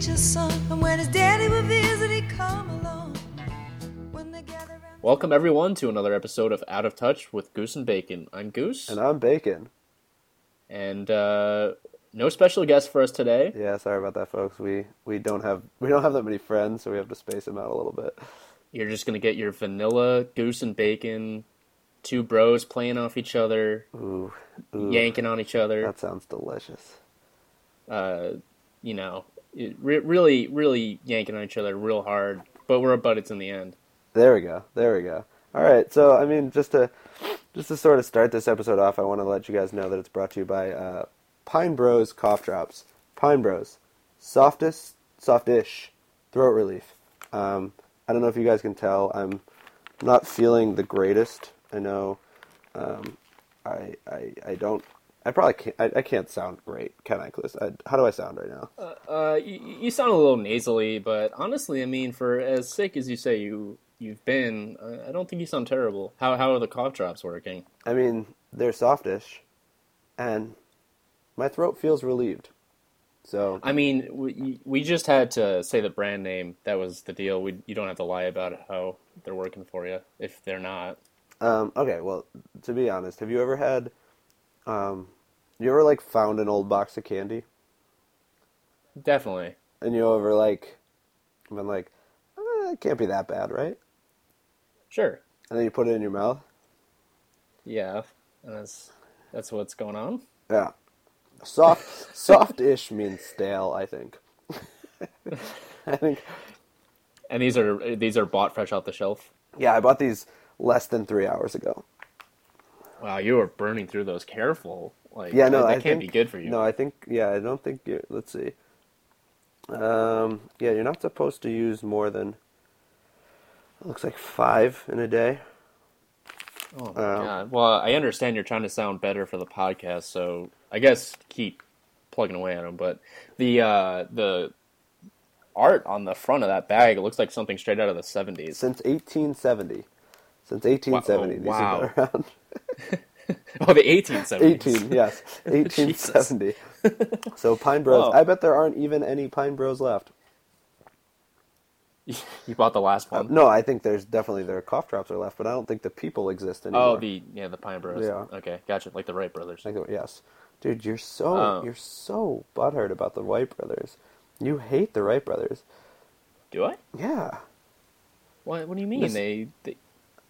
teacher's son. And when his daddy would visit, he'd come along. When they gather round. Welcome everyone to another episode of Out of Touch with Goose and Bacon. I'm Goose, And I'm Bacon. and uh, no special guest for us today. Yeah, sorry about that, folks. We we don't have we don't have that many friends, so we have to space them out a little bit. You're just gonna get your vanilla Goose and Bacon, two bros playing off each other, Ooh, ooh yanking on each other. that sounds delicious. Uh, you know, it, re- really, really yanking on each other real hard. But we're buddies in the end. There we go. There we go. All right. So, I mean, just to just to sort of start this episode off, I want to let you guys know that it's brought to you by uh, Pine Bros Cough Drops. Pine Bros, softest, softish throat relief. Um, I don't know if you guys can tell. I'm not feeling the greatest. I know. Um, I, I I don't. I probably can't. I, I can't sound great, can I, Chris? I, how do I sound right now? Uh, you, you sound a little nasally, but honestly, I mean, for as sick as you say you you've been, I I don't think you sound terrible. How how are the cough drops working? I mean, they're softish, and my throat feels relieved. So I mean, we, we just had to say the brand name. That was the deal. We you don't have to lie about how they're working for you if they're not. Um, okay, well, to be honest, have you ever had, um, you ever like found an old box of candy Definitely. and you ever like, been like, eh, it can't be that bad, right? Sure. And then you put it in your mouth. Yeah. And that's that's what's going on. Yeah, soft, soft-ish means stale. I think. I think. And these are these are bought fresh off the shelf. Yeah, I bought these less than three hours ago. Wow, you were burning through those. Careful. Like Yeah, no, that, I can't think, be good for you. No, I think yeah, I don't think you. Let's see. Um, yeah, you're not supposed to use more than. It looks like five in a day. Oh my Um, god. Well, I understand you're trying to sound better for the podcast, so I guess keep plugging away at them. But the uh, the art on the front of that bag it looks like something straight out of the '70s. Since 1870. Since 1870, these wow. have been around. Oh, the 1870s. 18, yes, 1870. so Pine Bros. Oh. I bet there aren't even any Pine Bros left. you bought the last Uh, one. no, I think there's definitely their cough drops are left, but I don't think the people exist anymore. Oh, the yeah, the Pine Bros. Yeah. Okay, gotcha. Like the Wright brothers. Yes, dude, you're so Oh. you're so butthurt about the Wright brothers. You hate the Wright brothers. Do I? Yeah, What What do you mean? This- They, they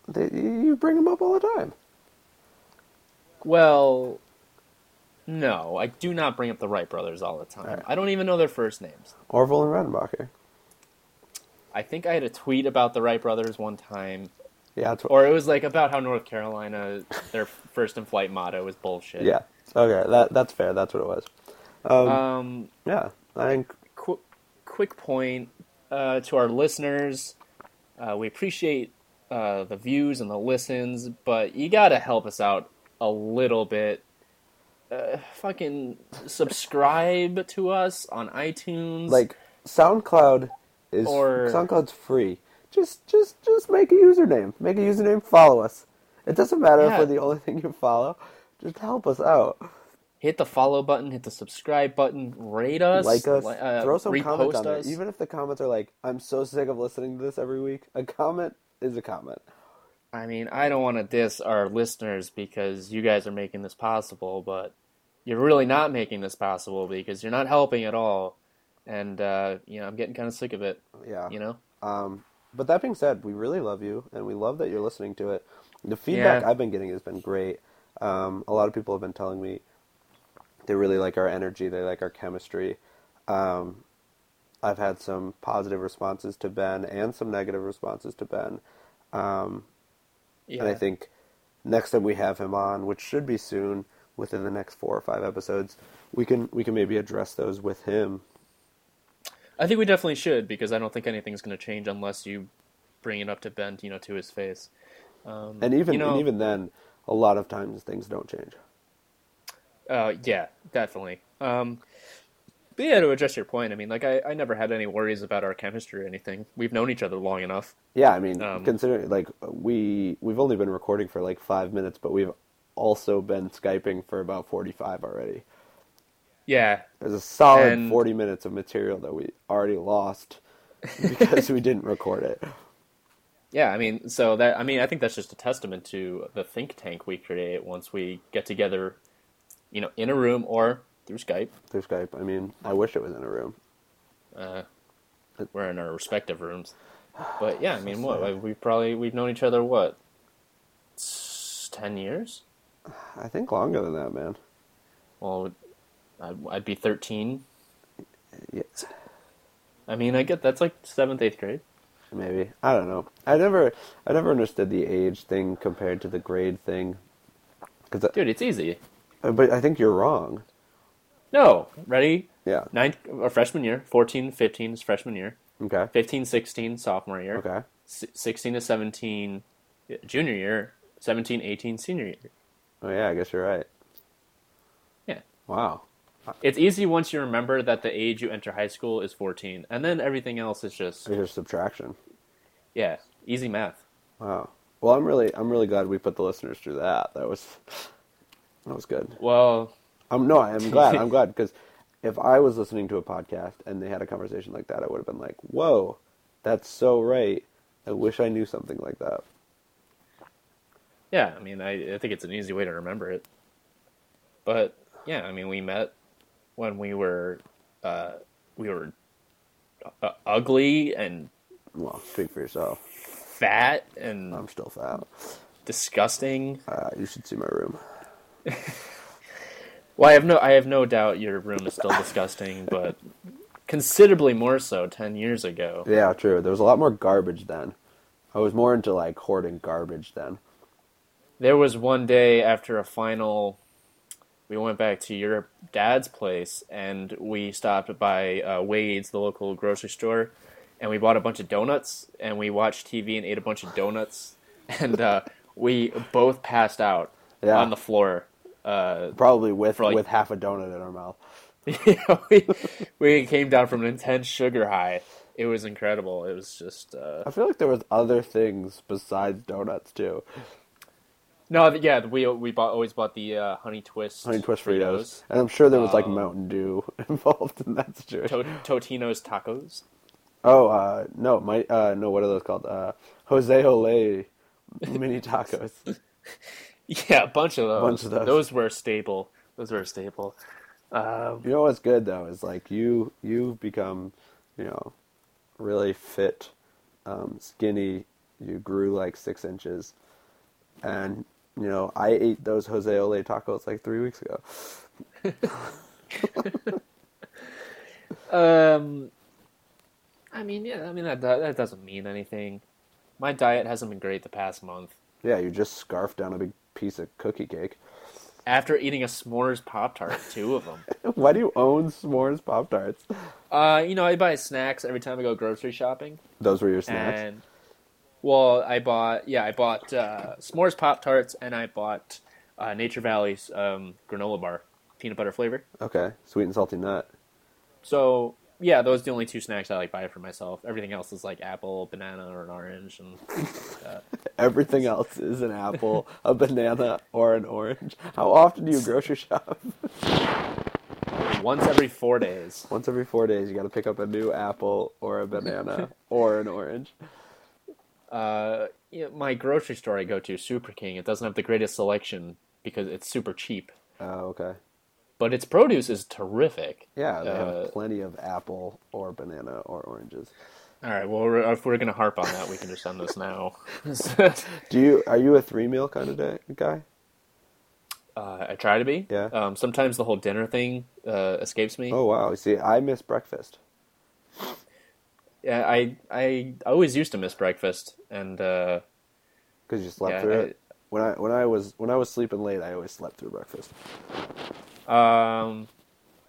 they, you bring them up all the time. Well. No, I do not bring up the Wright brothers all the time. Alright. I don't even know their first names. Orville and Redenbacher. I think I had a tweet about the Wright brothers one time, Yeah, what, or it was like about how North Carolina, their first in flight motto is bullshit. yeah. Okay, that that's fair. That's what it was. Um, Um, yeah, I think qu- quick point uh, to our listeners. Uh, we appreciate uh, the views and the listens, but you gotta help us out a little bit. Uh, fucking subscribe to us on iTunes. like SoundCloud is Or- SoundCloud's free. Just just just make a username. Make a username. Follow us. It doesn't matter if we're the only thing you follow. Just help us out. hit the follow button, hit the subscribe button, rate us, like us. li- uh, throw some comments on us. Even if the comments are like, "I'm so sick of listening to this every week," a comment is a comment. I mean, I don't want to diss our listeners because you guys are making this possible, but you're really not making this possible because you're not helping at all. And uh, you know, I'm getting kind of sick of it. Yeah. You know, Um, but that being said, we really love you, and we love that you're listening to it. The feedback Yeah. I've been getting has been great. Um, a lot of people have been telling me they really like our energy, they like our chemistry. Um, I've had some positive responses to Ben and some negative responses to Ben. Um, yeah. And I think next time we have him on, which should be soon, within the next four or five episodes, we can we can maybe address those with him. I think we definitely should because I don't think anything's going to change unless you bring it up to Ben, you know, to his face. Um, And even you know, and even then, a lot of times things don't change. Uh, yeah, definitely. Um, but yeah, to address your point, I mean, like I, I never had any worries about our chemistry or anything. We've known each other long enough. Yeah, I mean, Um, considering like we we've only been recording for like five minutes, but we've also been skyping for about forty five already. Yeah, There's a solid And- 40 minutes of material that we already lost because we didn't record it. yeah. I mean, so that I mean, I think that's just a testament to the think tank we create once we get together, you know, in a room or through Skype. Through Skype. I mean, I wish it was in a room. Uh, we're in our respective rooms, but yeah, I mean, what we probably we've known each other what ten years. I think longer than that, man. Well, I'd, I'd be thirteen. Yeah, I mean, I get that's like seventh, eighth grade. maybe. I don't know. I never, I never understood the age thing compared to the grade thing. Cause, Dude, it's easy. but I think you're wrong. No, ready? Yeah. Ninth or freshman year, 14, 15 is freshman year, Okay. 15, 16 sophomore year, Okay. S- 16 to 17 junior year, 17, 18 senior year. Oh yeah, I guess you're right. Yeah. Wow. It's easy once you remember that the age you enter high school is 14, and then everything else is just It's just subtraction. yeah, easy math. Wow. Well, I'm really, I'm really glad we put the listeners through that. That was, that was good. Well, I'm no, I'm glad. I'm glad because if I was listening to a podcast and they had a conversation like that, I would have been like, "Whoa, that's so right." I wish I knew something like that. yeah, I mean, I, I think it's an easy way to remember it. But yeah, I mean, we met when we were uh, we were uh, ugly and Well, speak for yourself. fat and I'm still fat. disgusting. Uh, you should see my room. Well, I have no I have no doubt your room is still disgusting, but considerably more so ten years ago. Yeah, true. There was a lot more garbage then. I was more into like hoarding garbage then. There was one day after a final, we went back to your dad's place and we stopped by uh, Wade's, the local grocery store, and we bought a bunch of donuts and we watched TV and ate a bunch of donuts, and uh, we both passed out Yeah. on the floor. Uh, Probably with like- with half a donut in our mouth. we, we came down from an intense sugar high. It was incredible. It was just uh, I feel like there was other things besides donuts too. no, yeah. We we bought always bought the uh, honey twist, Honey Twist Fritos, and I'm sure there was like Um, Mountain Dew involved in that situation. to- Totino's tacos. Oh, uh, no, my, uh, no, what are those called? Uh, Jose Ole mini tacos. Yeah, a bunch of those. Bunch of those. were stable. Those were stable. Um, You know what's good though is like you, you've become, you know, really fit, um, skinny. You grew like six inches, and you know I ate those Jose Ole tacos like three weeks ago. um, I mean, yeah, I mean that that doesn't mean anything. My diet hasn't been great the past month. Yeah, you just scarfed down a big piece of cookie cake. After eating a s'mores pop tart, two of them. Why do you own s'mores pop tarts? Uh, you know, I buy snacks every time I go grocery shopping. Those were your snacks. And well, I bought yeah, I bought uh, s'mores pop tarts and I bought uh, Nature Valley's um, granola bar, peanut butter flavor. Okay, sweet and salty nut. So yeah, those are the only two snacks I like buy for myself. Everything else is like apple, banana, or an orange, and Everything else is an apple, a banana, or an orange. How often do you grocery shop? once every four days. Once every four days, you got to pick up a new apple or a banana or an orange. Uh, my grocery store I go to, Super King, it doesn't have the greatest selection because it's super cheap, Oh, okay. But its produce is terrific. Yeah, they Uh, have plenty of apple or banana or oranges. All right, well, we're- if we're gonna harp on that, we can just end this now. Do you are you a three meal kind of day, guy? uh, I try to be. Yeah. Um, sometimes the whole dinner thing uh, escapes me. Oh wow! See, I miss breakfast. Yeah, I I always used to miss breakfast, and uh, Because you slept Yeah, through I- it. When I when I was when I was sleeping late, I always slept through breakfast. Um,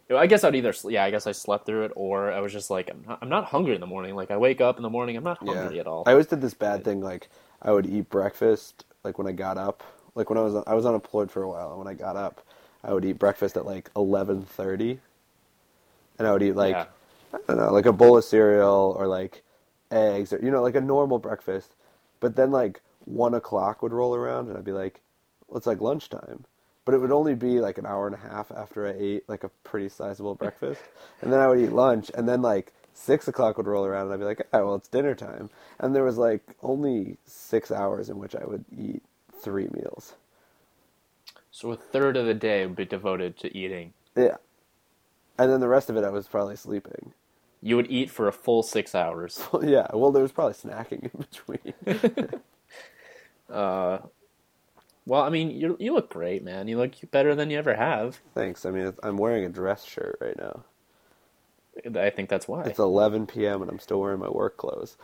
I guess I'd either yeah, I guess I slept through it, or I was just like I'm not, I'm not hungry in the morning. Like I wake up in the morning, I'm not hungry at all. I always did this bad thing. Like I would eat breakfast like when I got up. Like when I was I was unemployed for a while, and when I got up, I would eat breakfast at like eleven thirty, and I would eat like Yeah. I don't know, like a bowl of cereal or like eggs or you know like a normal breakfast. But then like one o'clock would roll around, and I'd be like, well, it's like lunchtime. But it would only be like an hour and a half after I ate like a pretty sizable breakfast, and then I would eat lunch, and then like six o'clock would roll around, and I'd be like, oh, well, it's dinner time, and there was like only six hours in which I would eat three meals. So a third of the day would be devoted to eating. Yeah, and then the rest of it I was probably sleeping. You would eat for a full six hours. yeah, well, there was probably snacking in between. Uh, well, I mean, you you look great, man. You look better than you ever have. Thanks. I mean, I'm wearing a dress shirt right now. I think that's why. It's 11 p.m. and I'm still wearing my work clothes.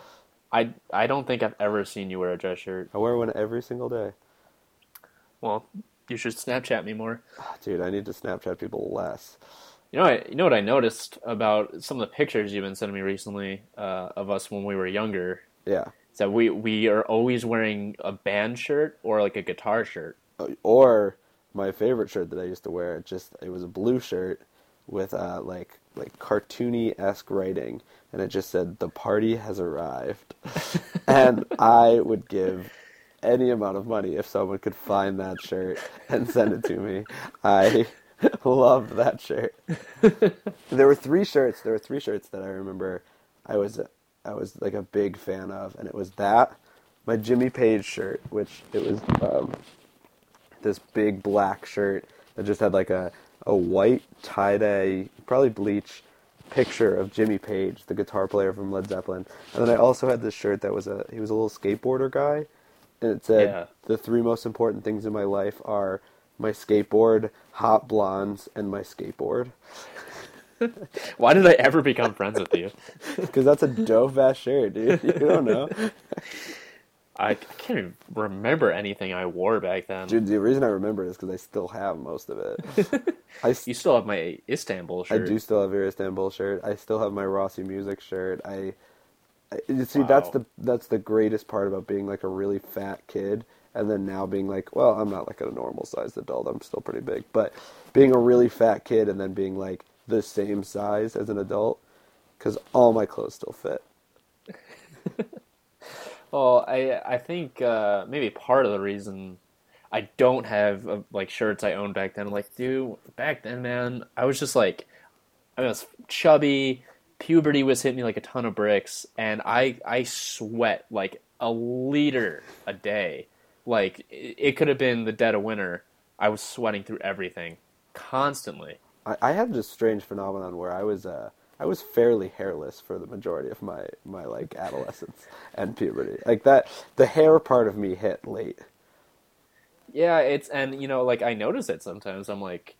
I I don't think I've ever seen you wear a dress shirt. I wear one every single day. Well, you should Snapchat me more. Ah, Dude, I need to Snapchat people less. You know, I, you know what I noticed about some of the pictures you've been sending me recently uh, of us when we were younger. Yeah. That we we are always wearing a band shirt or like a guitar shirt. Or my favorite shirt that I used to wear, it just it was a blue shirt with uh like like cartoony esque writing, and it just said "The party has arrived," and I would give any amount of money if someone could find that shirt and send it to me. I loved that shirt. there were three shirts. There were three shirts that I remember. I was I was like a big fan of, and it was that my Jimmy Page shirt, which it was um, this big black shirt that just had like a a white tie dye, probably bleach picture of Jimmy Page, the guitar player from Led Zeppelin, and then I also had this shirt that was a he was a little skateboarder guy, and it said Yeah. the three most important things in my life are my skateboard, hot blondes, and my skateboard. Why did I ever become friends with you? Because that's a dope ass shirt, dude. You don't know, I can't even remember anything I wore back then. dude. The reason I remember it is because I still have most of it. I, s- You still have my Istanbul shirt. I do still have your Istanbul shirt. I still have my Rossi Music shirt. I, I you see that's the that's the greatest part about being like a really fat kid, and then now being like, well, I'm not like a normal sized adult. I'm still pretty big, but being a really fat kid and then being like the same size as an adult, because all my clothes still fit. Well, I I think uh, maybe part of the reason I don't have uh, like shirts I owned back then. Like, dude, back then, man, I was just like, I was chubby. Puberty was hitting me like a ton of bricks, and I I sweat like a liter a day. Like it, it could have been the dead of winter. I was sweating through everything constantly. I, I had this strange phenomenon where I was uh, I was fairly hairless for the majority of my my like adolescence and puberty. Like that, the hair part of me hit late. Yeah, it's and you know like I notice it sometimes. I'm like,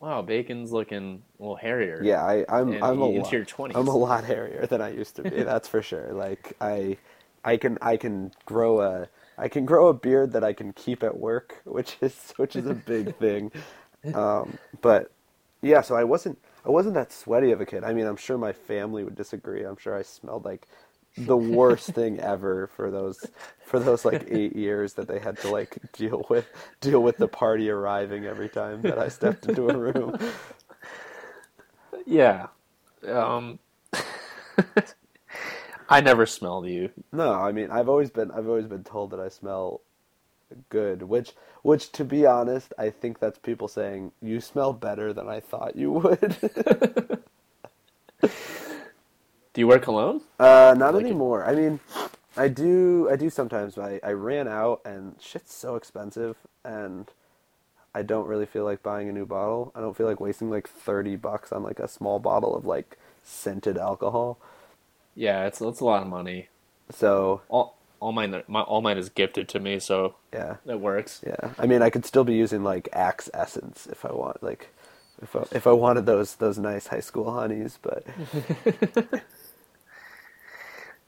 wow, Bacon's looking a little hairier. Yeah, I, I'm And I'm a into lot, your 20s. I'm a lot hairier than I used to be. That's for sure. Like I, I can I can grow a I can grow a beard that I can keep at work, which is which is a big thing. Um, but yeah, so I wasn't I wasn't that sweaty of a kid. I mean, I'm sure my family would disagree. I'm sure I smelled like the worst thing ever for those for those like eight years that they had to like deal with deal with the party arriving every time that I stepped into a room. Yeah. Um, I never smelled you. No, I mean I've always been I've always been told that I smell good, which which to be honest, I think that's people saying you smell better than I thought you would. Do you wear cologne? uh, not Like it- anymore. I mean, I do I do sometimes, but I, I ran out and shit's so expensive and I don't really feel like buying a new bottle. I don't feel like wasting like 30 bucks on like a small bottle of like scented alcohol. Yeah, it's it's a lot of money. So, All all mine my all mine is gifted to me, so yeah. it works. Yeah, I mean, I could still be using like Axe Essence if I want, like, if I, if I wanted those those nice high school honeys. But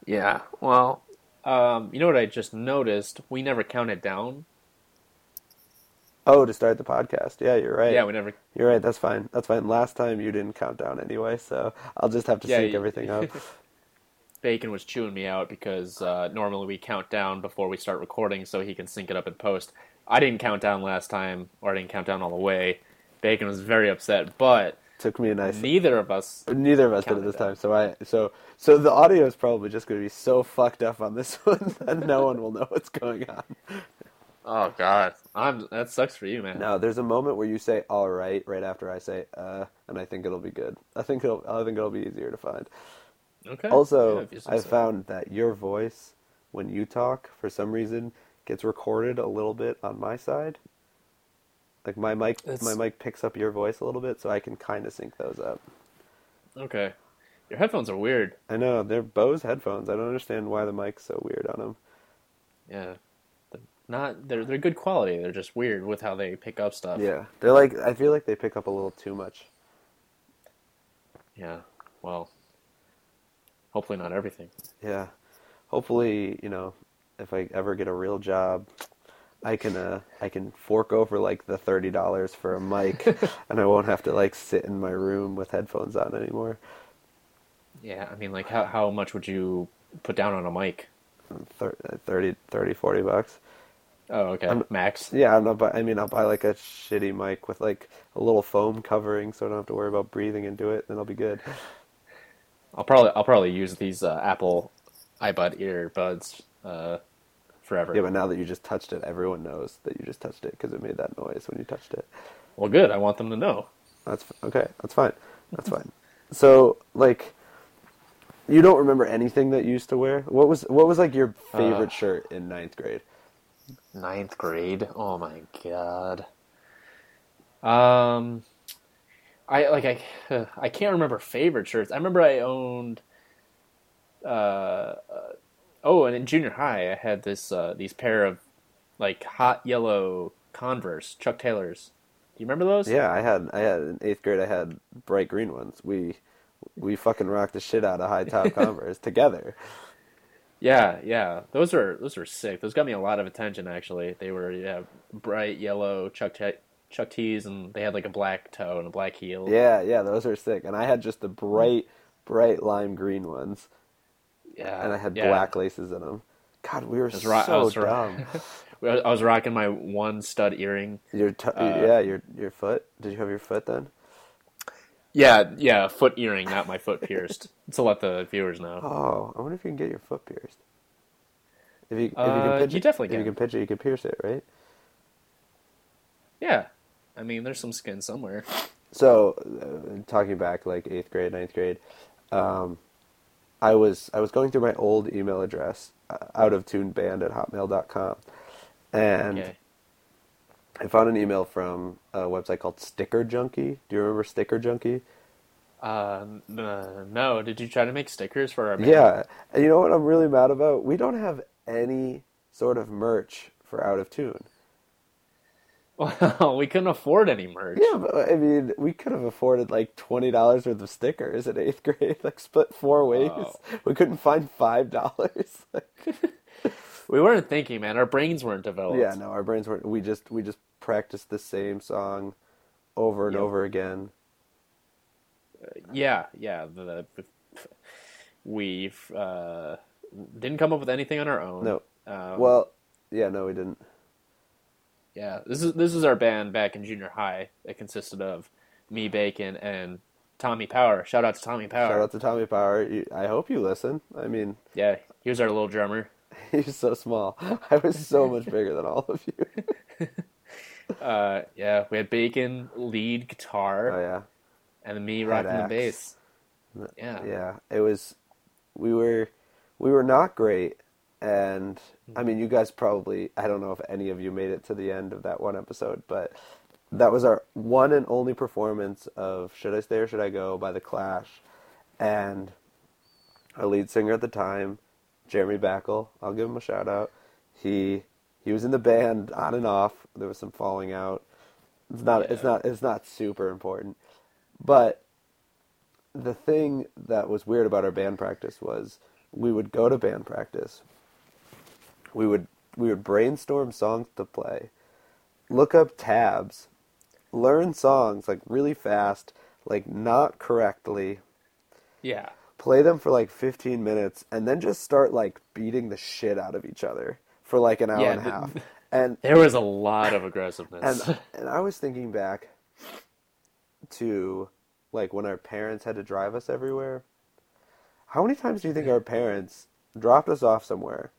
Yeah. Well, um, you know what I just noticed? We never counted down. oh, to start the podcast, yeah, you're right. Yeah, we never. You're right. That's fine. That's fine. Last time you didn't count down anyway, so I'll just have to Yeah, sync you- everything up. Bacon was chewing me out because uh, normally we count down before we start recording so he can sync it up in post. I didn't count down last time, or I didn't count down all the way. Bacon was very upset, but Took me a nice. neither of us. Neither of us did it this down. time, so I so so the audio is probably just going to be so fucked up on this one that no one will know what's going on. Oh God, I'm that sucks for you, man. No, there's a moment where you say "all right" right after I say "uh," and I think it'll be good. I think it'll I think it'll be easier to find. Okay. Also, Yeah, if you say I've so. found that your voice, when you talk, for some reason, gets recorded a little bit on my side. Like my mic, It's- my mic picks up your voice a little bit, so I can kind of sync those up. Okay. Your headphones are weird. I know they're Bose headphones. I don't understand why the mic's so weird on them. Yeah. They're not they're they're good quality. They're just weird with how they pick up stuff. Yeah, they're like I feel like they pick up a little too much. Yeah. Well. Hopefully not everything. Yeah, hopefully you know if I ever get a real job, I can uh I can fork over like the thirty dollars for a mic, and I won't have to like sit in my room with headphones on anymore. Yeah. I mean, like, how how much would you put down on a mic? Thir- 30, 30, 40 bucks. Oh, okay. I'm- Max. Yeah, I'm not. buy- I mean, I'll buy like a shitty mic with like a little foam covering, so I don't have to worry about breathing into it. Then I'll be good. I'll probably I'll probably use these uh, Apple iBud earbuds uh, forever. Yeah, but now that you just touched it, everyone knows that you just touched it because it made that noise when you touched it. Well, good. I want them to know. That's f- okay. That's fine. That's fine. So, like, you don't remember anything that you used to wear? What was what was like your favorite Uh. shirt in ninth grade? Ninth grade. Oh my god. Um, I like I I can't remember favorite shirts. I remember I owned. Uh, uh, oh, and in junior high, I had this uh, these pair of like hot yellow Converse Chuck Taylors. Do you remember those? Yeah, I had I had in eighth grade. I had bright green ones. We we fucking rocked the shit out of high top Converse together. Yeah, yeah. Those are those were sick. Those got me a lot of attention actually. They were yeah, bright yellow Chuck Chuck tees and they had like a black toe and a black heel. Yeah, yeah, those are sick. And I had just the bright bright lime green ones, Yeah. and I had yeah. black laces in them. God, we were ro- so was ro- dumb. I was rocking my one stud earring. Your t- Uh, yeah, your your foot. Did you have your foot then? Yeah, yeah, foot earring, not my foot pierced. to let the viewers know. Oh, I wonder if you can get your foot pierced. If you if you Uh, can pitch you it, definitely if you can. can pitch it, you can pierce it, right? Yeah. I mean, there's some skin somewhere. So, uh, talking back like eighth grade, ninth grade, um, I was I was going through my old email address, uh, out of tune band at hotmail.com, and Okay. I found an email from a website called Sticker Junkie. Do you remember Sticker Junkie? Uh, uh, no, did you try to make stickers for our band? Yeah, and you know what I'm really mad about? We don't have any sort of merch for Out of Tune. Well, we couldn't afford any merch. Yeah, but I mean, we could have afforded like twenty dollars worth of stickers in eighth grade, like split four ways. Wow. We couldn't find five dollars. We weren't thinking, man. Our brains weren't developed. yeah, no, our brains weren't. We just we just practiced the same song over and Yep. over again. Yeah, yeah. The, the, we uh, didn't come up with anything on our own. No. Um, Well, yeah, no, we didn't. Yeah. This is this is our band back in junior high. It consisted of me, Bacon, and Tommy Power. Shout out to Tommy Power. Shout out to Tommy Power. I hope you listen. I mean, Yeah, he was our little drummer. he's so small. I was so much bigger than all of you. Uh, yeah, we had Bacon lead guitar, Oh yeah. and me rocking the bass. Yeah. yeah it was we were we were not great and i mean mm-hmm. you guys probably i don't know if any of you made it to the end of that one episode but that was our one and only performance of should i stay or should i go by the clash and our lead singer at the time jeremy backle i'll give him a shout out. He he was in the band on and off. There was some falling out. It's not it's Yeah. not it's not super important. But the thing that was weird about our band practice was we would go to band practice. We would we would brainstorm songs to play, look up tabs, learn songs like really fast, like not correctly, Yeah. play them for like 15 minutes and then just start like beating the shit out of each other for like an hour Yeah, and a the- half. And There was a lot of aggressiveness. and and I was thinking back to like when our parents had to drive us everywhere. How many times do you think our parents dropped us off somewhere,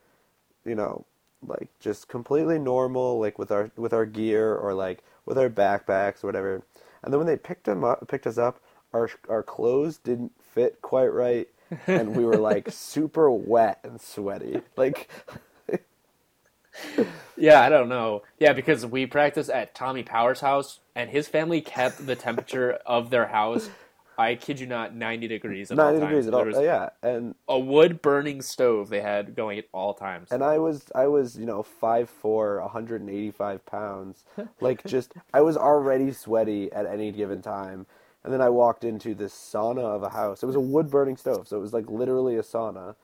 you know, like just completely normal, like with our with our gear or like with our backpacks or whatever. And then when they picked them up, picked us up, our our clothes didn't fit quite right, and we were like super wet and sweaty. Like Yeah, I don't know. Yeah, because we practiced at Tommy Power's house, and his family kept the temperature of their house. I kid you not, ninety degrees at all ninety times. degrees at all. Was Yeah, and a wood burning stove they had going at all times. and I was I was you know five four, 185 pounds. Like just I was already sweaty at any given time. And then I walked into this sauna of a house. It was a wood burning stove, so it was like literally a sauna.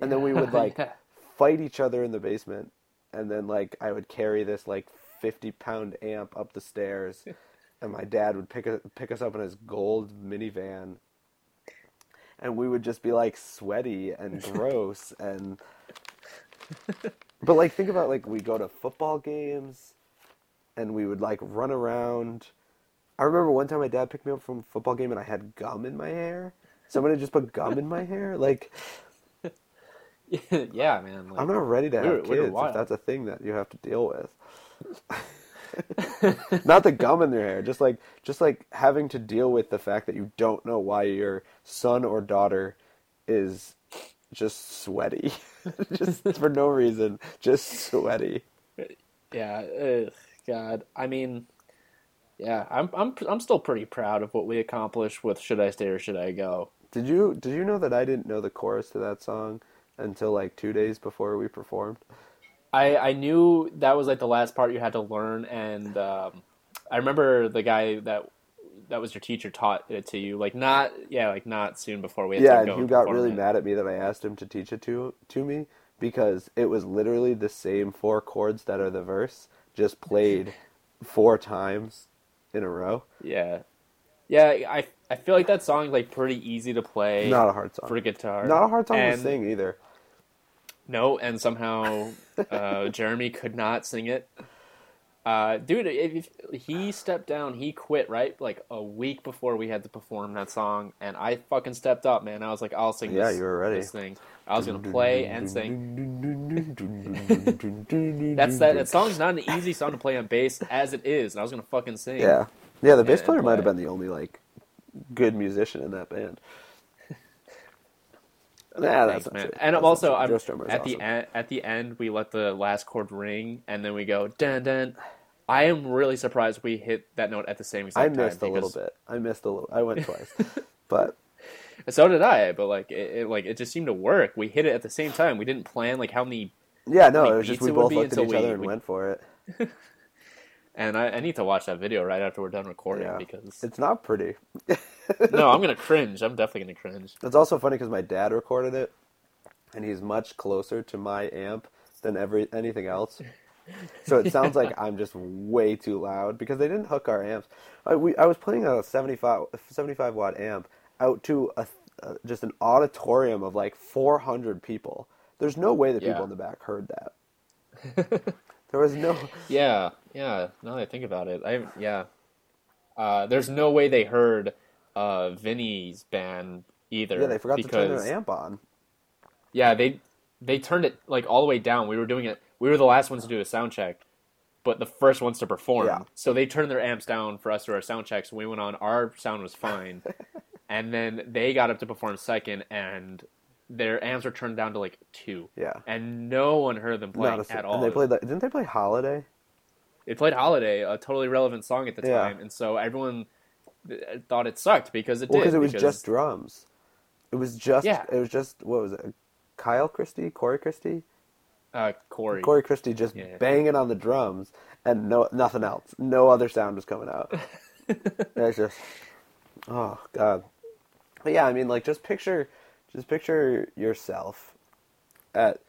And then we would like Yeah. fight each other in the basement. And then like I would carry this like 50 pound amp up the stairs. And my dad would pick us, pick us up in his gold minivan. And we would just be like sweaty and gross and but like think about like we go to football games and we would like run around. I remember one time my dad picked me up from a football game and I had gum in my hair. Somebody just put gum in my hair. Like yeah, man. Like, I'm not ready to We have we were kids if that's a thing that you have to deal with. not the gum in their hair, just like just like having to deal with the fact that you don't know why your son or daughter is just sweaty, just for no reason, just sweaty. Yeah, ugh, God. I mean, yeah, I'm I'm I'm still pretty proud of what we accomplished with "Should I Stay or Should I Go." Did you did you know that I didn't know the chorus to that song until like two days before we performed? I I knew that was like the last part you had to learn, and um, I remember the guy that that was your teacher taught it to you. Like not yeah, like not soon before we had Yeah, to and he got really it. mad at me that I asked him to teach it to to me because it was literally the same four chords that are the verse, just played four times in a row. Yeah, yeah. I I feel like that song's like pretty easy to play Not a hard song. for guitar. Not a hard song to sing either. No, and somehow uh, Jeremy could not sing it. Uh, dude, if, if he stepped down, he quit right like a week before we had to perform that song, and I fucking stepped up, man. I was like, I'll sing. Yeah, this, you were ready. This thing, I was gonna play and sing. That's that. That song's not an easy song to play on bass as it is, and I was gonna fucking sing. Yeah, yeah. The bass player might have been the only like good musician in that band. Nah, that's Thanks, man. And That's also, I'm, true. Joe Strummer is at awesome. the end, at the end, we let the last chord ring, and then we go dun dun. I am really surprised we hit that note at the same exact I time. missed a little bit. I missed a little. I went twice, but So did I, but like it, it, like it just seemed to work. We hit it at the same time. We didn't plan like how many. yeah, no. It was just we both looked at each other and we- went for it. And I, I need to watch that video right after we're done recording Yeah. because It's not pretty. no, I'm gonna cringe. I'm definitely gonna cringe. It's also funny because my dad recorded it, and he's much closer to my amp than every anything else. So it sounds like I'm just way too loud because they didn't hook our amps. I, we, I was playing a 75, 75 watt amp out to a, uh, just an auditorium of like 400 people. There's no way that people Yeah. in the back heard that. there was no. Yeah, yeah. Now that I think about it, I yeah. Uh, there's no way they heard uh, Vinny's band either. Yeah, they forgot to turn because- their amp on. Yeah, they they turned it like all the way down. We were doing it. We were the last ones to do a sound check, but the first ones to perform. Yeah. So they turned their amps down for us to our sound checks. We went on. Our sound was fine, and then they got up to perform second, and their amps were turned down to like two. Yeah. And no one heard them playing a, at all. And they played. Like, didn't they play Holiday? They played "Holiday," a totally relevant song at the Yeah. time, and so everyone thought it sucked because it Well, did. because it was just drums. It was just. Yeah. It was just what was it? Kyle Christie, Corey Christie, uh, Corey. Corey Christie just Yeah. banging on the drums, and no nothing else. No other sound was coming out. it's just, oh god. But yeah, I mean, like just picture, just picture yourself at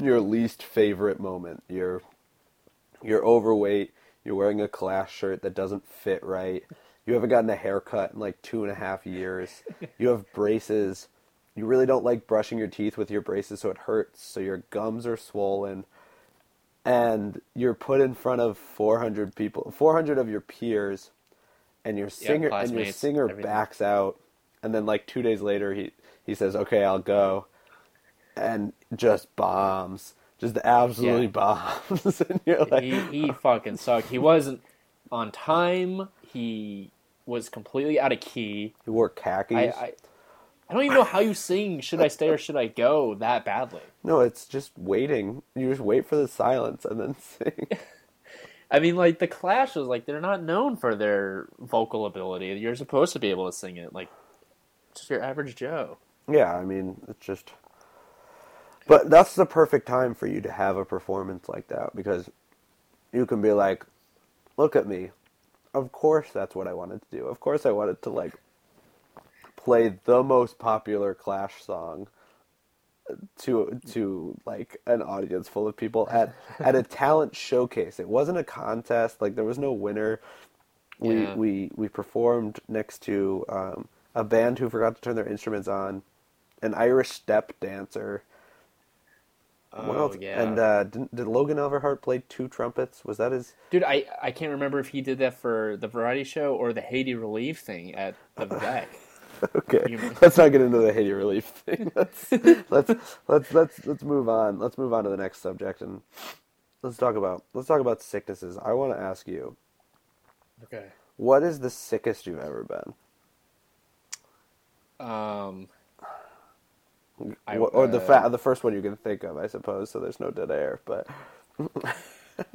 your least favorite moment. You're you're overweight. You're wearing a class shirt that doesn't fit right. You haven't gotten a haircut in like two and a half years. You have braces. You really don't like brushing your teeth with your braces, so it hurts. So your gums are swollen. And you're put in front of 400 people, 400 of your peers, and your singer and your singer everything. backs out. And then like two days later, he he says, "Okay, I'll go," and just bombs, just absolutely Yeah. bombs, and you're like, he he fucking sucked. He wasn't on time. He was completely out of key. He wore khakis. I, I I don't even know how you sing "Should I Stay or Should I Go" that badly. no, it's just waiting. You just wait for the silence and then sing. I mean, like the Clash was like they're not known for their vocal ability. You're supposed to be able to sing it like just your average Joe. yeah, I mean, it's just. But that's the perfect time for you to have a performance like that because you can be like, look at me. Of course, that's what I wanted to do. Of course, I wanted to like play the most popular Clash song to to like an audience full of people at at a talent showcase. It wasn't a contest. Like there was no winner. We Yeah. we we performed next to um, a band who forgot to turn their instruments on, an Irish step dancer. Oh yeah, And uh, did, did Logan Everhart play two trumpets? Was that his? dude, I I can't remember if he did that for the variety show or the Haiti Relief thing at the back. Okay, You- let's not get into the Haiti relief thing. Let's let's let's let's let's move on. Let's move on to the next subject and let's talk about let's talk about sicknesses. I want to ask you, Okay. what is the sickest you've ever been? Um. I- or the uh, fa- the first one you can think of, I suppose. So there's no dead air, but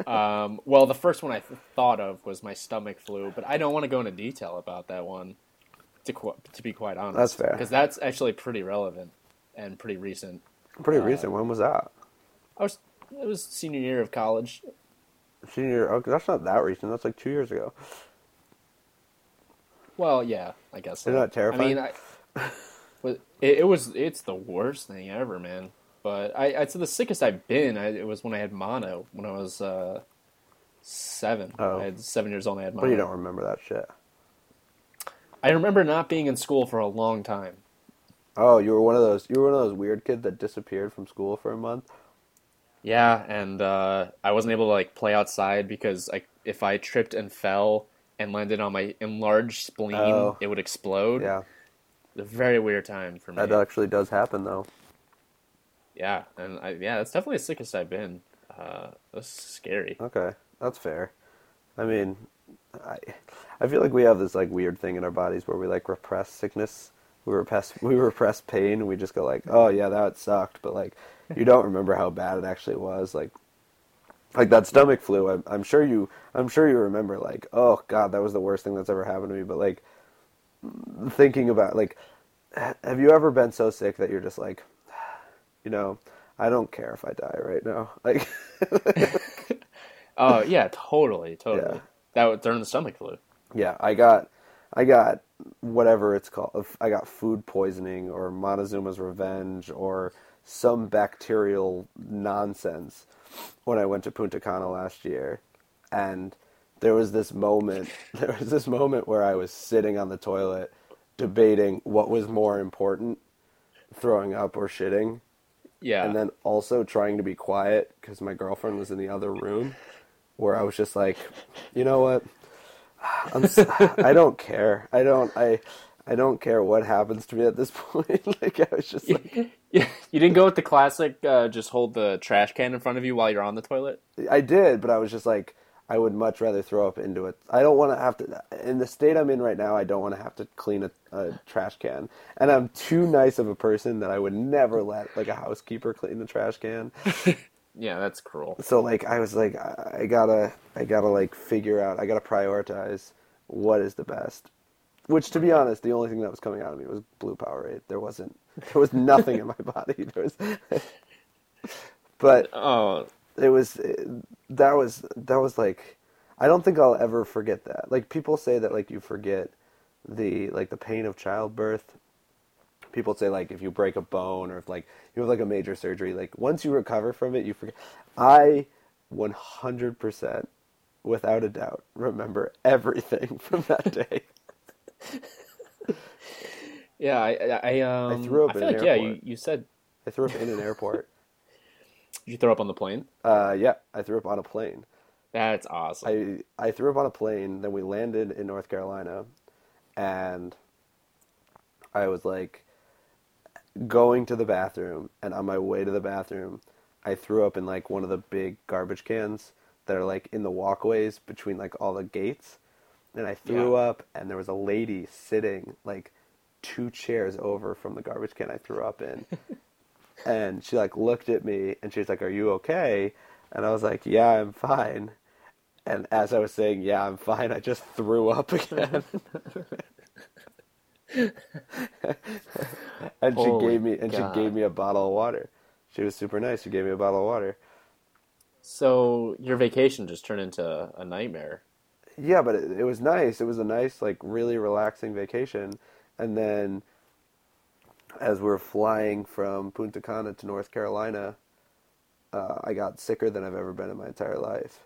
Um, well, the first one I th- thought of was my stomach flu, but I don't want to go into detail about that one. To qu- to be quite honest, That's fair. because that's actually pretty relevant and pretty recent. pretty Uh, recent. When was that? I was it was senior year of college. Senior. Okay, that's not that recent. That's like two years ago. Well, yeah, I guess. Isn't that terrifying? I mean, I, it, it was it's the worst thing ever, man. But I, say the sickest I've been, I, it was when I had mono when I was uh, seven. Oh. I had seven years old. I had mono. But you don't remember that shit. I remember not being in school for a long time. Oh, you were one of those. You were one of those weird kids that disappeared from school for a month. Yeah, and uh, I wasn't able to like play outside because like if I tripped and fell and landed on my enlarged spleen, Oh. it would explode. Yeah, a very weird time for me. that actually does happen though. Yeah, and I, yeah, that's definitely the sickest I've been. Uh, that's scary. Okay, that's fair. I mean, I I feel like we have this like weird thing in our bodies where we like repress sickness. We repress we repress pain. And we just go like, oh yeah, that sucked, but like you don't remember how bad it actually was. Like like that stomach flu. I'm, I'm sure you I'm sure you remember like, oh god, that was the worst thing that's ever happened to me. But like thinking about like, have you ever been so sick that you're just like, you know, I don't care if I die right now. Like. Oh yeah, totally, totally. Yeah. That was during the stomach flu. Yeah, I got, I got whatever it's called. I got food poisoning or Montezuma's Revenge or some bacterial nonsense when I went to Punta Cana last year, and there was this moment. There was this moment where I was sitting on the toilet, debating what was more important, throwing up or shitting, Yeah, and then also trying to be quiet because my girlfriend was in the other room where I was just like, you know what? I'm I don't care. I don't I I don't care what happens to me at this point. like I was just like yeah. You didn't go with the classic. Uh, just hold the trash can in front of you while you're on the toilet. I did, but I was just like I would much rather throw up into it. I don't want to have to in the state I'm in right now. I don't want to have to clean a, a trash can, and I'm too nice of a person that I would never let like a housekeeper clean the trash can. Yeah, that's cruel. so like I was like I I gotta I gotta like figure out I gotta prioritize what is the best. Which to be honest, the only thing that was coming out of me was blue Powerade. There wasn't there was nothing in my body. There was But Oh, it was that was that was like I don't think I'll ever forget that. Like people say that like you forget the like the pain of childbirth. People say like if you break a bone or if like you have like a major surgery, like once you recover from it, you forget. I 100% without a doubt remember everything from that day. yeah. I, I, I um. threw up I in feel an like yeah. You, airport. you said I threw up in an airport. Did you throw up on the plane. Uh, yeah, I threw up on a plane. That's awesome. I I threw up on a plane. Then we landed in North Carolina, and I was like going to the bathroom, and on my way to the bathroom, I threw up in like one of the big garbage cans that are like in the walkways between like all the gates. And I threw Yeah. up and there was a lady sitting like two chairs over from the garbage can I threw up in. and she like looked at me and she's like, "Are you okay?" And I was like, "Yeah, I'm fine." And as I was saying, "Yeah, I'm fine," I just threw up again. and she gave me and God. she gave me a bottle of water. She was super nice. She gave me a bottle of water. So your vacation just turned into a nightmare. Yeah, but it, it was nice. It was a nice, like, really relaxing vacation. And then, as we're flying from Punta Cana to North Carolina, uh, I got sicker than I've ever been in my entire life.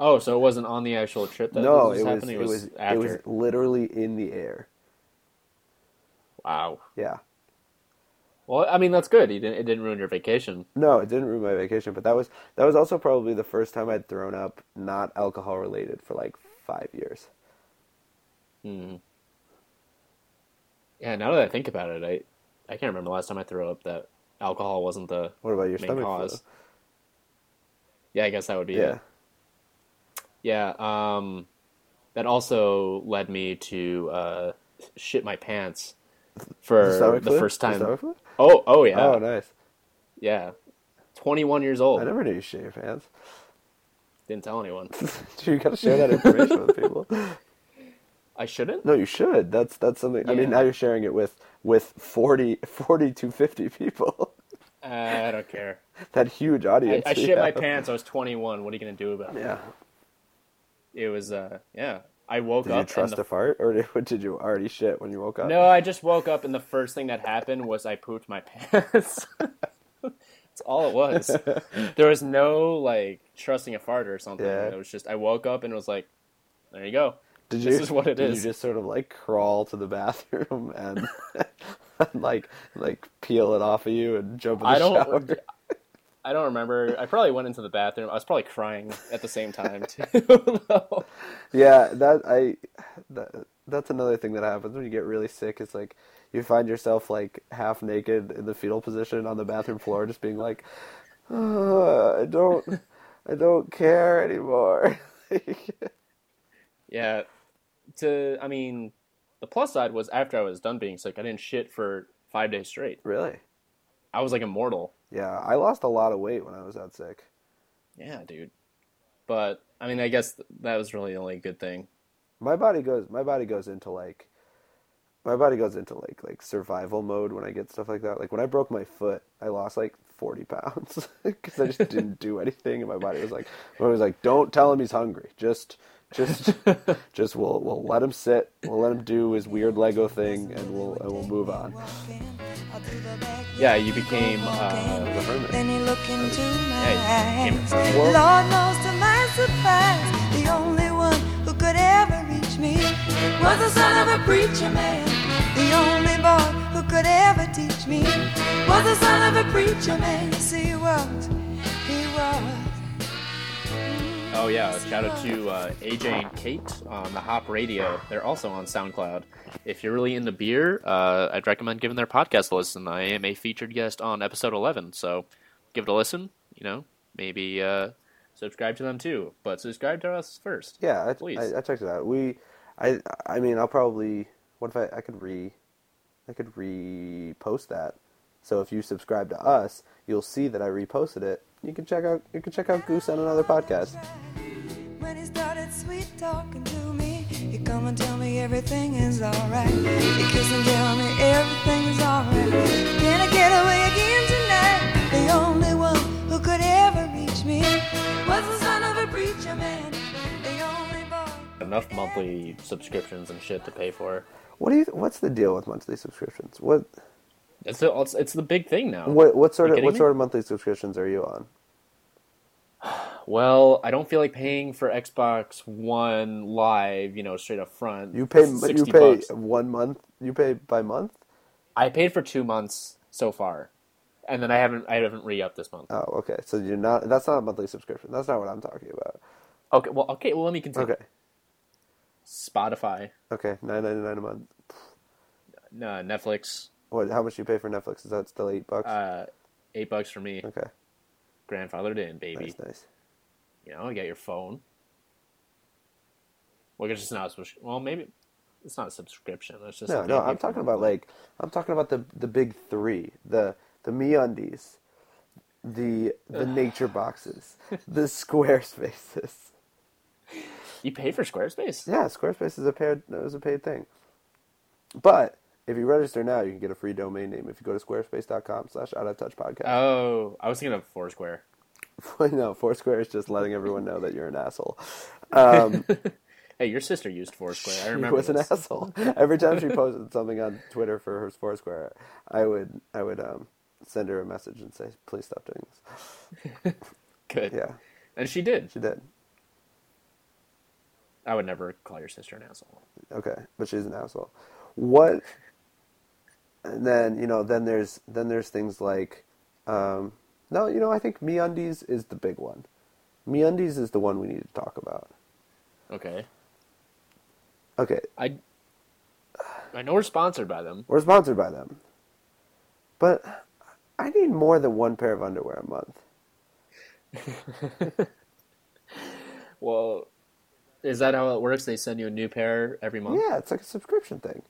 Oh, so it wasn't on the actual trip that no, this it was, happening. it was after. it was literally in the air. Wow. Yeah. Well, I mean that's good. You didn't, it didn't ruin your vacation. No, it didn't ruin my vacation, but that was that was also probably the first time I'd thrown up not alcohol related for like five years. Hmm. Yeah. Now that I think about it, I I can't remember the last time I threw up that alcohol wasn't the What about your main stomach cause. flu? Yeah, I guess that would be Yeah. it. Yeah. Um, that also led me to uh, shit my pants for the flu? first time. Flu? Oh, oh yeah, Oh, nice. yeah. Twenty-one years old. I never knew you shit your pants. Didn't tell anyone. you gotta share that information with people. I shouldn't. No, you should. That's that's something. I mean, now you're sharing it with with 40, 40 to fifty people. Uh, I don't care. that huge audience. I you shit my pants. I was 21. What are you gonna do about it? Yeah. It was. Uh, yeah. I woke Did up. you trust the a fart, or did, did you already shit when you woke up? No, I just woke up and the first thing that happened was I pooped my pants. That's all it was. There was no like trusting a fart or something. Yeah. It was just I woke up and it was like, there you go. Did this you, is what it did is. you just sort of like crawl to the bathroom and, and like like peel it off of you and jump in the I don't. shower? I don't remember. I probably went into the bathroom. I was probably crying at the same time too. Yeah, that I that, that's another thing that happens when you get really sick. Is like you find yourself like half naked in the fetal position on the bathroom floor, just being like, "Ugh, I don't, I don't care anymore. yeah. To I mean, the plus side was after I was done being sick, I didn't shit for five days straight. really? I was like immortal. Yeah, I lost a lot of weight when I was that sick. Yeah, dude. But I mean, I guess that was really the only good thing. My body goes, my body goes into like, my body goes into like like survival mode when I get stuff like that. Like when I broke my foot, I lost like forty pounds because I just didn't do anything, and my body was like, my body was like, don't tell him he's hungry. Just, just, just we'll we'll let him sit. We'll let him do his weird Lego thing, and we'll and we'll move on. Yeah, you became uh, The hermit. Then he looked into my Hey, eyes. Lord knows to my surprise, the only one who could ever reach me was the son of a preacher man. The only boy who could ever teach me was the son of a preacher man. Yes, he was. Oh yeah, shout out to uh, AJ and Kate on the Hop Radio. They're also on SoundCloud. If you're really into beer, uh, I'd recommend giving their podcast a listen. I am a featured guest on episode 11, so give it a listen. You know, maybe uh, subscribe to them too, but subscribe to us first. Yeah, I, Please. I, I checked it out. We, I, I mean, I'll probably. What if I? I could re, I could repost that. So if you subscribe to us, you'll see that I reposted it. You can check out. You can check out Goose on another podcast. When he started sweet talking to me, he come and tell me everything is alright. He kiss and tell me everything is alright. Can I get away again tonight? The only one who could ever reach me was the son of a preacher man. The only boy. Enough monthly subscriptions and shit to pay for. What do you? What's the deal with monthly subscriptions? What? It's the, it's, it's the big thing now. What? What sort of? What me? sort of monthly subscriptions are you on? Well, I don't feel like paying for Xbox One Live, you know, straight up front. You pay. You pay bucks. one month. You pay by month. I paid for two months so far, and then I haven't I haven't re upped this month. Oh, okay. So you're not. That's not a monthly subscription. That's not what I'm talking about. Okay, well, okay, well, let me continue. Okay. Spotify, Okay. Nine ninety nine a month. uh, Netflix, What? How much do you pay for Netflix? Is that still eight bucks? uh, eight bucks for me. okay. grandfathered in, baby. Nice, nice. You know, you got your phone. Well, it's just not well, maybe it's not a subscription. It's just No, no, I'm talking about like I'm talking about the the big three, the the MeUndies, the the nature boxes, the Squarespaces. you pay for Squarespace. Yeah, Squarespace is a paid is a paid thing. But if you register now, you can get a free domain name if you go to squarespace.com slash out of touch podcast. Oh, I was thinking of Foursquare. no, Foursquare is just letting everyone know that you're an asshole. Um, Hey, your sister used Foursquare. I remember. was an asshole. Every time she posted something on Twitter for her Foursquare, I would I would um, send her a message and say, "Please stop doing this." Good. Yeah, And she did. she did. I would never call your sister an asshole. Okay, but she's an asshole. What? And then you know, then there's then there's things like, um, no, you know, I think MeUndies is the big one. MeUndies is the one we need to talk about. Okay. Okay, I I know we're sponsored by them. we're sponsored by them, but I need more than one pair of underwear a month. Well, is that how it works? They send you a new pair every month. Yeah, it's like a subscription thing.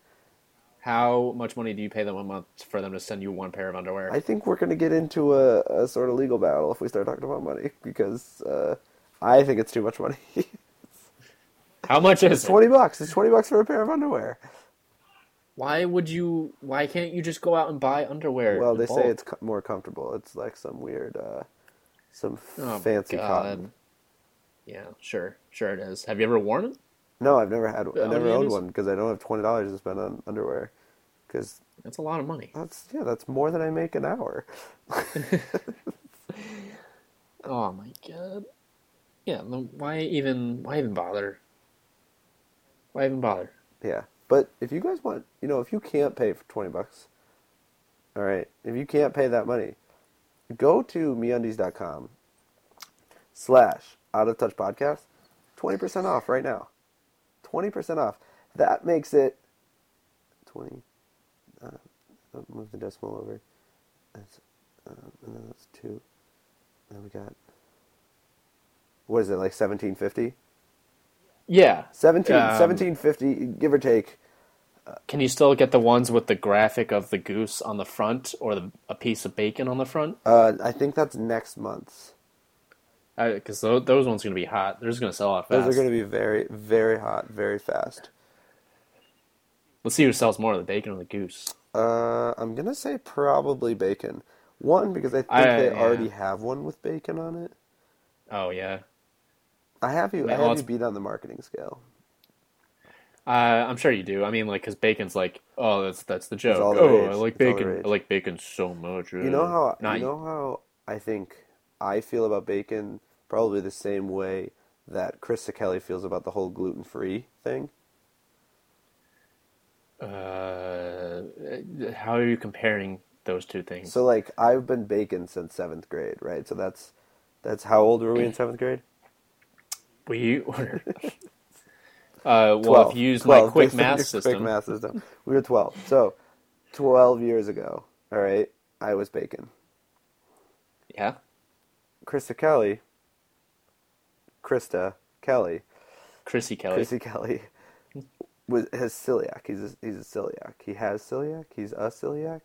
How much money do you pay them a month for them to send you one pair of underwear? I think we're going to get into a, a sort of legal battle if we start talking about money because uh, I think it's too much money. How much is it's it? twenty bucks. It's twenty bucks for a pair of underwear. Why would you? Why can't you just go out and buy underwear? Well, they bulk? say it's co- more comfortable. It's like some weird, uh, some f- Oh, fancy God. cotton. Yeah, sure, sure it is. Have you ever worn it? No, I've never had. I never owned one because I don't have twenty dollars to spend on underwear. Because That's a lot of money. that's yeah, that's more than I make an hour. Oh my god. Yeah. then Why even? Why even bother? Why even bother? Yeah, but if you guys want, you know, if you can't pay for twenty bucks, all right, if you can't pay that money, go to meundies.com slash out of touch podcast, twenty percent off right now, twenty percent off. That makes it twenty. Uh, move the decimal over. That's um, and then that's two. Then we got. What is it like seventeen fifty? Yeah. 17, Um, 1750, give or take. Can you still get the ones with the graphic of the goose on the front or the, a piece of bacon on the front? Uh, I think that's next month's. Because those, those ones are going to be hot. They're just going to sell out fast. Those are going to be very, very hot, very fast. Let's see who sells more, the bacon or the goose. Uh, I'm gonna say probably bacon. One because I think I- they yeah. already have one with bacon on it. Oh yeah. I have you. I have you beat on the marketing scale. Uh, I'm sure you do. I mean, like, because bacon's like, oh, that's that's the joke. Oh, rage. I like It's bacon. I like bacon so much. You know how Not you know how I think I feel about bacon. Probably the same way that Krista Kelly feels about the whole gluten free thing. Uh, how are you comparing those two things? So like I've been bacon since seventh grade, right? So that's that's how old were we in seventh grade? we were. Uh, well, 12. if you use 12, my quick math system, Quick math system. We were 12. So, 12 years ago, all right, I was bacon. yeah, Krista Kelly, Krista Kelly, Chrissy Kelly. Chrissy Kelly was has celiac. He's a, he's a celiac. He has celiac. He's a celiac.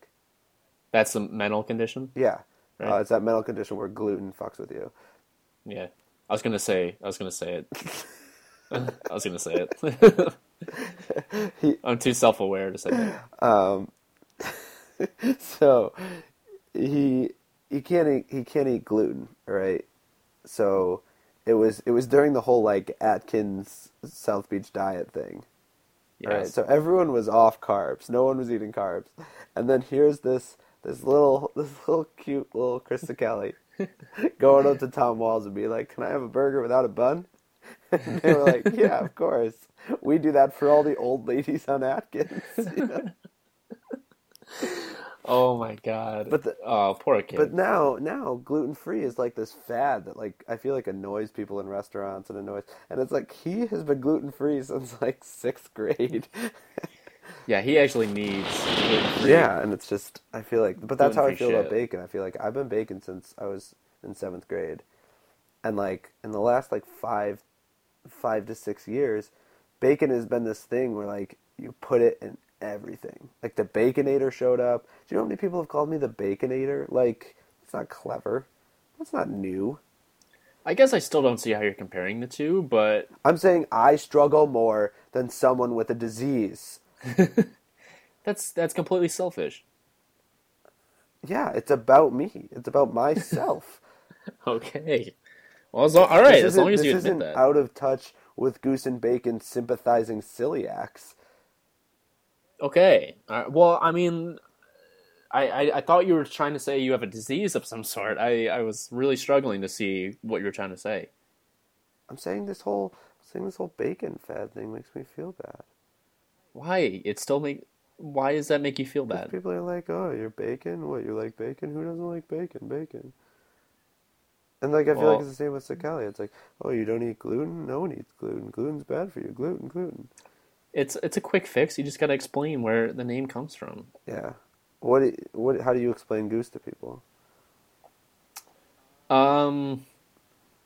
That's a mental condition. Yeah. Right. Uh, it's that mental condition where gluten fucks with you. Yeah, I was gonna say. I was gonna say it. I was gonna say it. He- I'm too self-aware to say that. Um, so he he can't eat he can't eat gluten, right? So it was it was during the whole like Atkins South Beach diet thing. Right. So everyone was off carbs. No one was eating carbs. And then here's this this little this little cute little Krista Kelly going up to Tom Walls and be like, "Can I have a burger without a bun?" And they were like, "Yeah, of course. We do that for all the old ladies on Atkins." you know? Oh my god. But the- oh, poor kid. But now, now gluten free is like this fad that like I feel like annoys people in restaurants and annoys, and it's like he has been gluten free since like sixth grade. yeah, he actually needs. gluten-free. yeah, and it's just I feel like, but that's how I feel Gluten-free about bacon. I feel like I've been bacon since I was in seventh grade, and like in the last like five, five to six years, bacon has been this thing where like you put it in everything. Like the Baconator showed up. Do you know how many people have called me the Baconator? Like it's not clever. That's not new. I guess I still don't see how you're comparing the two, but I'm saying I struggle more than someone with a disease. that's that's completely selfish. Yeah, it's about me. It's about myself. Okay. Well, as long, all right. This As long as you admit that. out of touch with Goose and Bacon sympathizing celiacs. Okay. Uh, well, I mean, I, I I thought you were trying to say you have a disease of some sort. I I was really struggling to see what you were trying to say. I'm saying this whole saying this whole bacon fad thing makes me feel bad. Why? It still make. Why does that make you feel bad? People are like, "Oh, you're bacon? What? You like bacon? Who doesn't like bacon? Bacon." And like I feel Well- like it's the same with Sicali. It's like, "Oh, you don't eat gluten? No one eats gluten. Gluten's bad for you. Gluten, gluten." It's it's a quick fix. You just got to explain where the name comes from. Yeah. What? What? How do you explain goose to people? Um,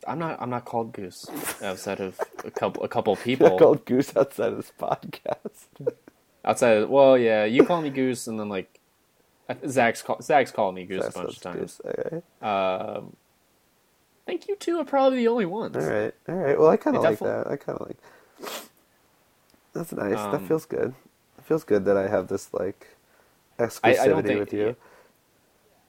I'm not I'm not called Goose outside of a couple a couple people called goose outside of this podcast. outside. Of, well, yeah, you call me Goose, and then like Zach's call, Zach's called me Goose That's a bunch of times. goose. Um, I think you two are probably the only ones. All right, all right. Well, I kind of like that. I kind of like. That's nice. that Um, feels good. It feels good that I have this like I- exclusivity I don't think- with you.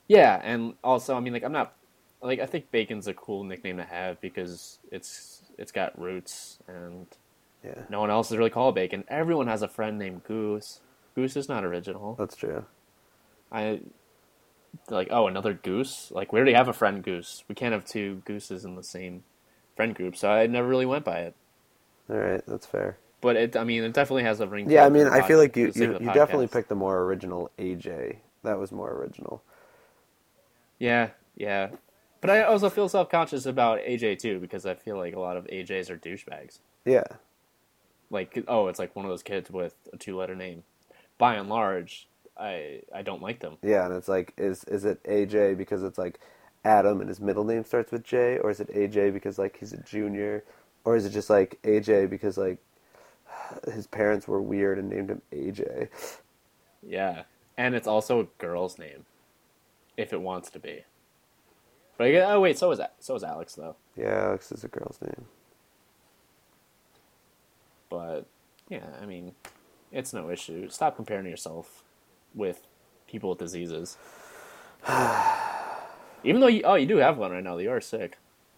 Yeah, and also, I mean, like, I'm not like I think bacon's a cool nickname to have because it's it's got roots, and Yeah, no one else is really called bacon. Everyone has a friend named Goose. Goose is not original. that's true. I like oh another goose. Like we already have a friend goose. We can't have two gooses in the same friend group, so I never really went by it. All right, that's fair. But it, I mean, it definitely has a ring. to Yeah, I mean, I feel like you for the sake you, you definitely picked the more original AJ. That was more original. Yeah, yeah. But I also feel self conscious about AJ too because I feel like a lot of AJs are douchebags. Yeah, Like, oh, it's like one of those kids with a two letter name. By and large, I I don't like them. yeah, and it's like, is is it AJ because it's like Adam and his middle name starts with J, or is it AJ because like he's a junior, or is it just like AJ because like his parents were weird and named him AJ? Yeah, and it's also a girl's name, if it wants to be. But I get, oh wait, so is that so is Alex though. Yeah, Alex is a girl's name. But yeah, I mean, it's no issue. Stop comparing yourself with people with diseases. Even though you, oh, you do have one right now. You are sick.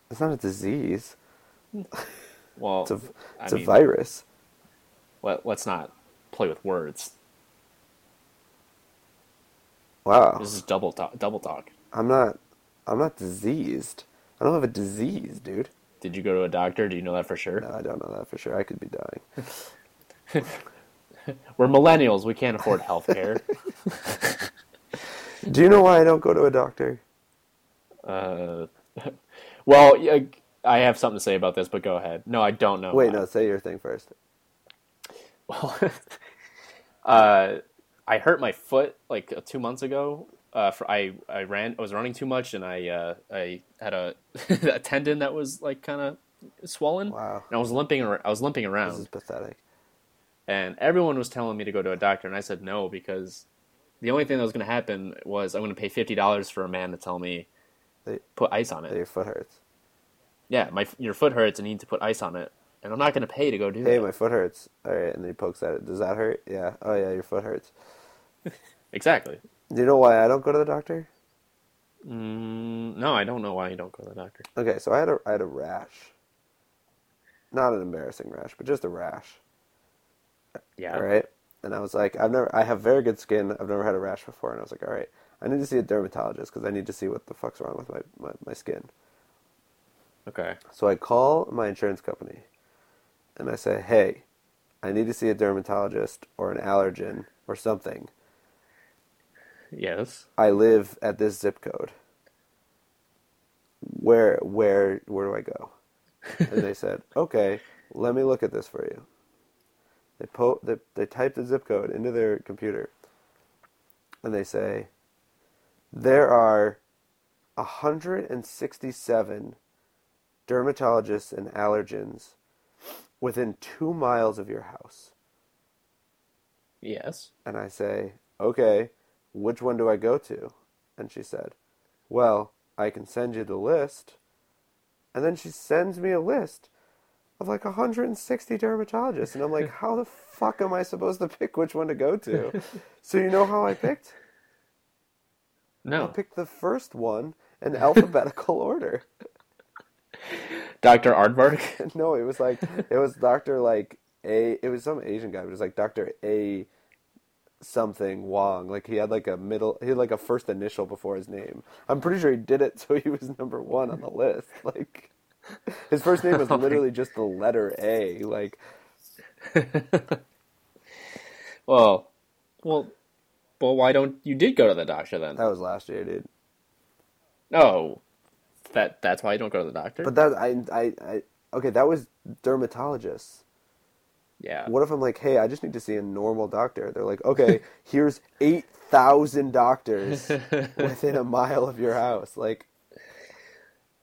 It's not a disease. Well, It's a I it's a mean, virus. Let, let's not play with words. Wow. This is double talk. Double talk. I'm not I'm not diseased. I don't have a disease, dude. Did you go to a doctor? Do you know that for sure? No, I don't know that for sure. I could be dying. We're millennials. We can't afford health care. Do you know why I don't go to a doctor? uh, well, I have something to say about this, but go ahead. No, I don't know. Wait, why. no, say your thing first. Well, uh, I hurt my foot like uh, two months ago. Uh, for, I I ran. I was running too much, and I uh, I had a, a tendon that was like kind of swollen. Wow. And I was limping. I was limping around. This is pathetic. and everyone was telling me to go to a doctor, and I said no because the only thing that was going to happen was I'm going to pay fifty dollars for a man to tell me They- put ice on it. your foot hurts. Yeah, my your foot hurts, and you need to put ice on it, and I'm not going to pay to go do Hey, that. Hey, my foot hurts. All right, and then he pokes at it. Does that hurt? Yeah. Oh yeah, your foot hurts. Exactly. Do you know why I don't go to the doctor? Mm, no, I don't know why you don't go to the doctor. Okay, so I had a I had a rash. Not an embarrassing rash, but just a rash. Yeah. All right. And I was like, I've never, I have very good skin. I've never had a rash before. And I was like, all right, I need to see a dermatologist because I need to see what the fuck's wrong with my, my, my skin. Okay. So I call my insurance company and I say, hey, I need to see a dermatologist or an allergen or something. Yes. I live at this zip code. Where, where, where do I go? And they said, okay, let me look at this for you. They, po- they, they type the zip code into their computer and they say, there are 167 dermatologists and allergens within two miles of your house. Yes. And I say, okay, which one do I go to? And she said, well, I can send you the list. And then she sends me a list of like 160 dermatologists. And I'm like, how the fuck am I supposed to pick which one to go to? so you know how I picked? No. I picked the first one in alphabetical order. Dr. Aardvark. no, it was like it was Doctor like A. It was some Asian guy. But it was like Doctor A. Something Wong. Like he had like a middle. He had like a first initial before his name. I'm pretty sure he did it so he was number one on the list. Like his first name was literally just the letter A. Like well, well, well. Why don't you did go to the doctor then? that was last year, dude. Oh, that that's why you don't go to the doctor. But that I I I okay. That was dermatologists. yeah. What if I'm like, hey, I just need to see a normal doctor? They're like, okay, here's eight thousand doctors within a mile of your house. Like,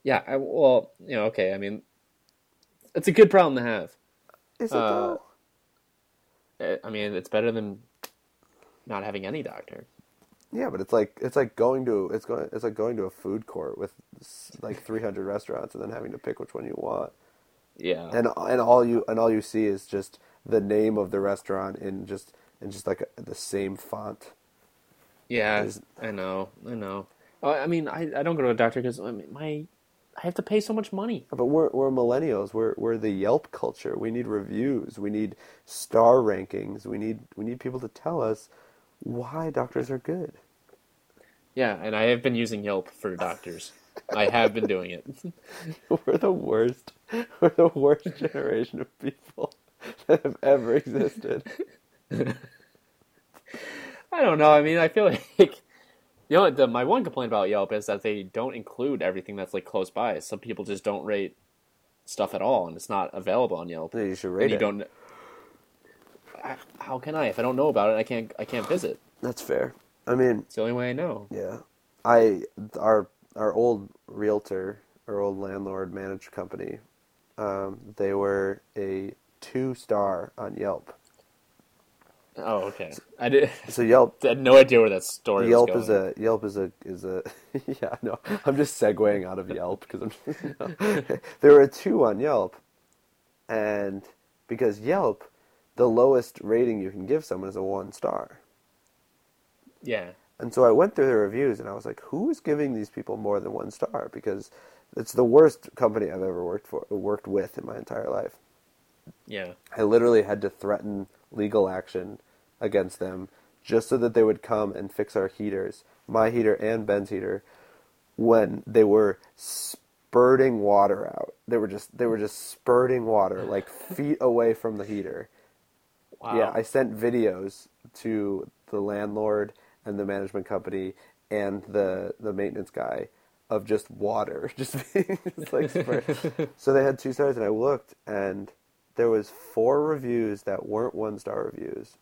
Yeah. I, well, you know. Okay. I mean, it's a good problem to have. is it Uh, though? I I mean, it's better than not having any doctor. Yeah, but it's like it's like going to it's going it's like going to a food court with like 300 restaurants and then having to pick which one you want. Yeah. And and all you and all you see is just the name of the restaurant in just in just like a, the same font. yeah. I know. I know. Uh, I mean, I, I don't go to a doctor because I mean, my I have to pay so much money. But we're we're millennials. We're we're the Yelp culture. We need reviews. We need star rankings. We need we need people to tell us why doctors are good. Yeah, and I have been using Yelp for doctors. I have been doing it. We're the worst. We're the worst generation of people that have ever existed. I don't know. I mean, I feel like you know the, my one complaint about Yelp is that they don't include everything that's like close by. Some people just don't rate stuff at all, and it's not available on Yelp. Yeah, you should and rate you it. don't. I, how can I if I don't know about it? I can't. I can't visit. That's fair. I mean, It's the only way I know. yeah. I our our old realtor, our old landlord managed company. Um, they were a two star on Yelp. Oh, okay. I did. So Yelp I had no idea where that story Yelp is a Yelp is a is a yeah no I'm just segueing out of Yelp because I'm you know. there were two on Yelp, and because Yelp, the lowest rating you can give someone is a one star, yeah. and so I went through the reviews and I was like, who is giving these people more than one star? Because it's the worst company I've ever worked for worked with in my entire life. Yeah. I literally had to threaten legal action against them just so that they would come and fix our heaters, my heater and Ben's heater, when they were spurting water out. They were just they were just spurting water like feet away from the heater. Wow. Yeah, I sent videos to the landlord and the management company and the the maintenance guy of just water just being just like spurt. so they had two stars and I looked and there was four reviews that weren't one star reviews.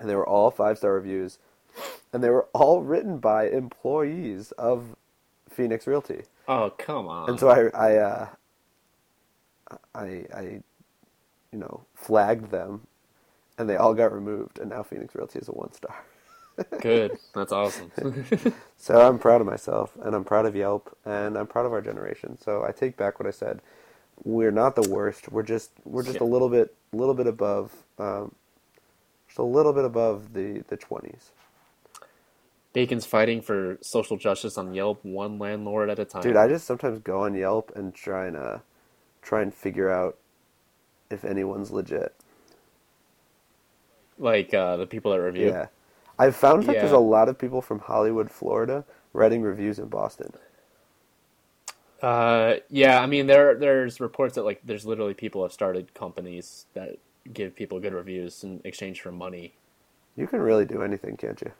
And they were all five star reviews and they were all written by employees of Phoenix Realty. Oh come on. And so I I uh, I I you know flagged them, and they all got removed, and now Phoenix Realty is a one star. Good. That's awesome. So I'm proud of myself, and I'm proud of Yelp, and I'm proud of our generation. So I take back what I said. We're not the worst. We're just we're just a little bit a little bit above, um, just a little bit above the the twenties. Bacon's fighting for social justice on Yelp, one landlord at a time. Dude, I just sometimes go on Yelp and try and uh, try and figure out if anyone's legit. Like uh, the people that review. Yeah. I've found that there's a lot of people from Hollywood, Florida, writing reviews in Boston. Uh, yeah, I mean there there's reports that like there's literally people have started companies that give people good reviews in exchange for money. You can really do anything, can't you?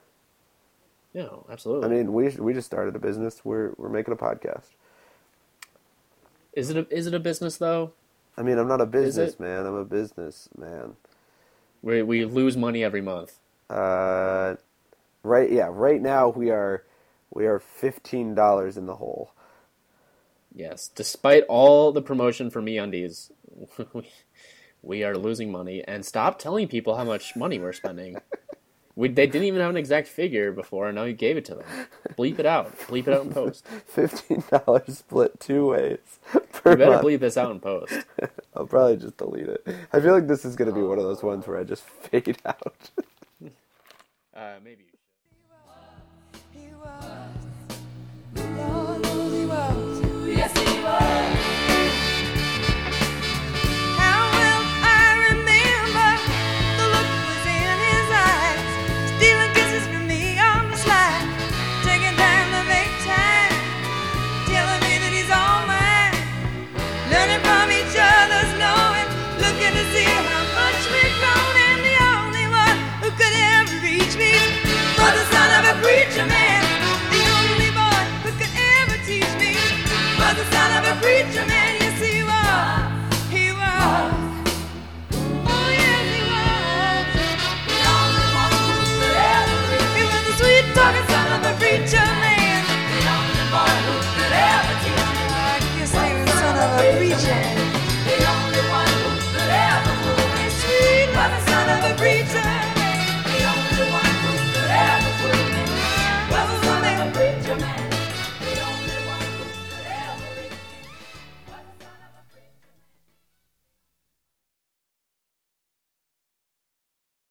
Yeah, absolutely. I mean, we we just started a business. We're we're making a podcast. is it a, is it a business though? I mean, I'm not a businessman. I'm a businessman. We we lose money every month. Uh, right? Yeah. Right now, we are we are fifteen dollars in the hole. Yes, despite all the promotion for MeUndies, we, we are losing money. And stop telling people how much money we're spending. We, they didn't even have an exact figure before, and now you gave it to them. Bleep it out. Bleep it out in post. Fifteen dollars split two ways You per better month. bleep this out in post. I'll probably just delete it. I feel like this is gonna be one of those ones where I just fade out. Uh, maybe.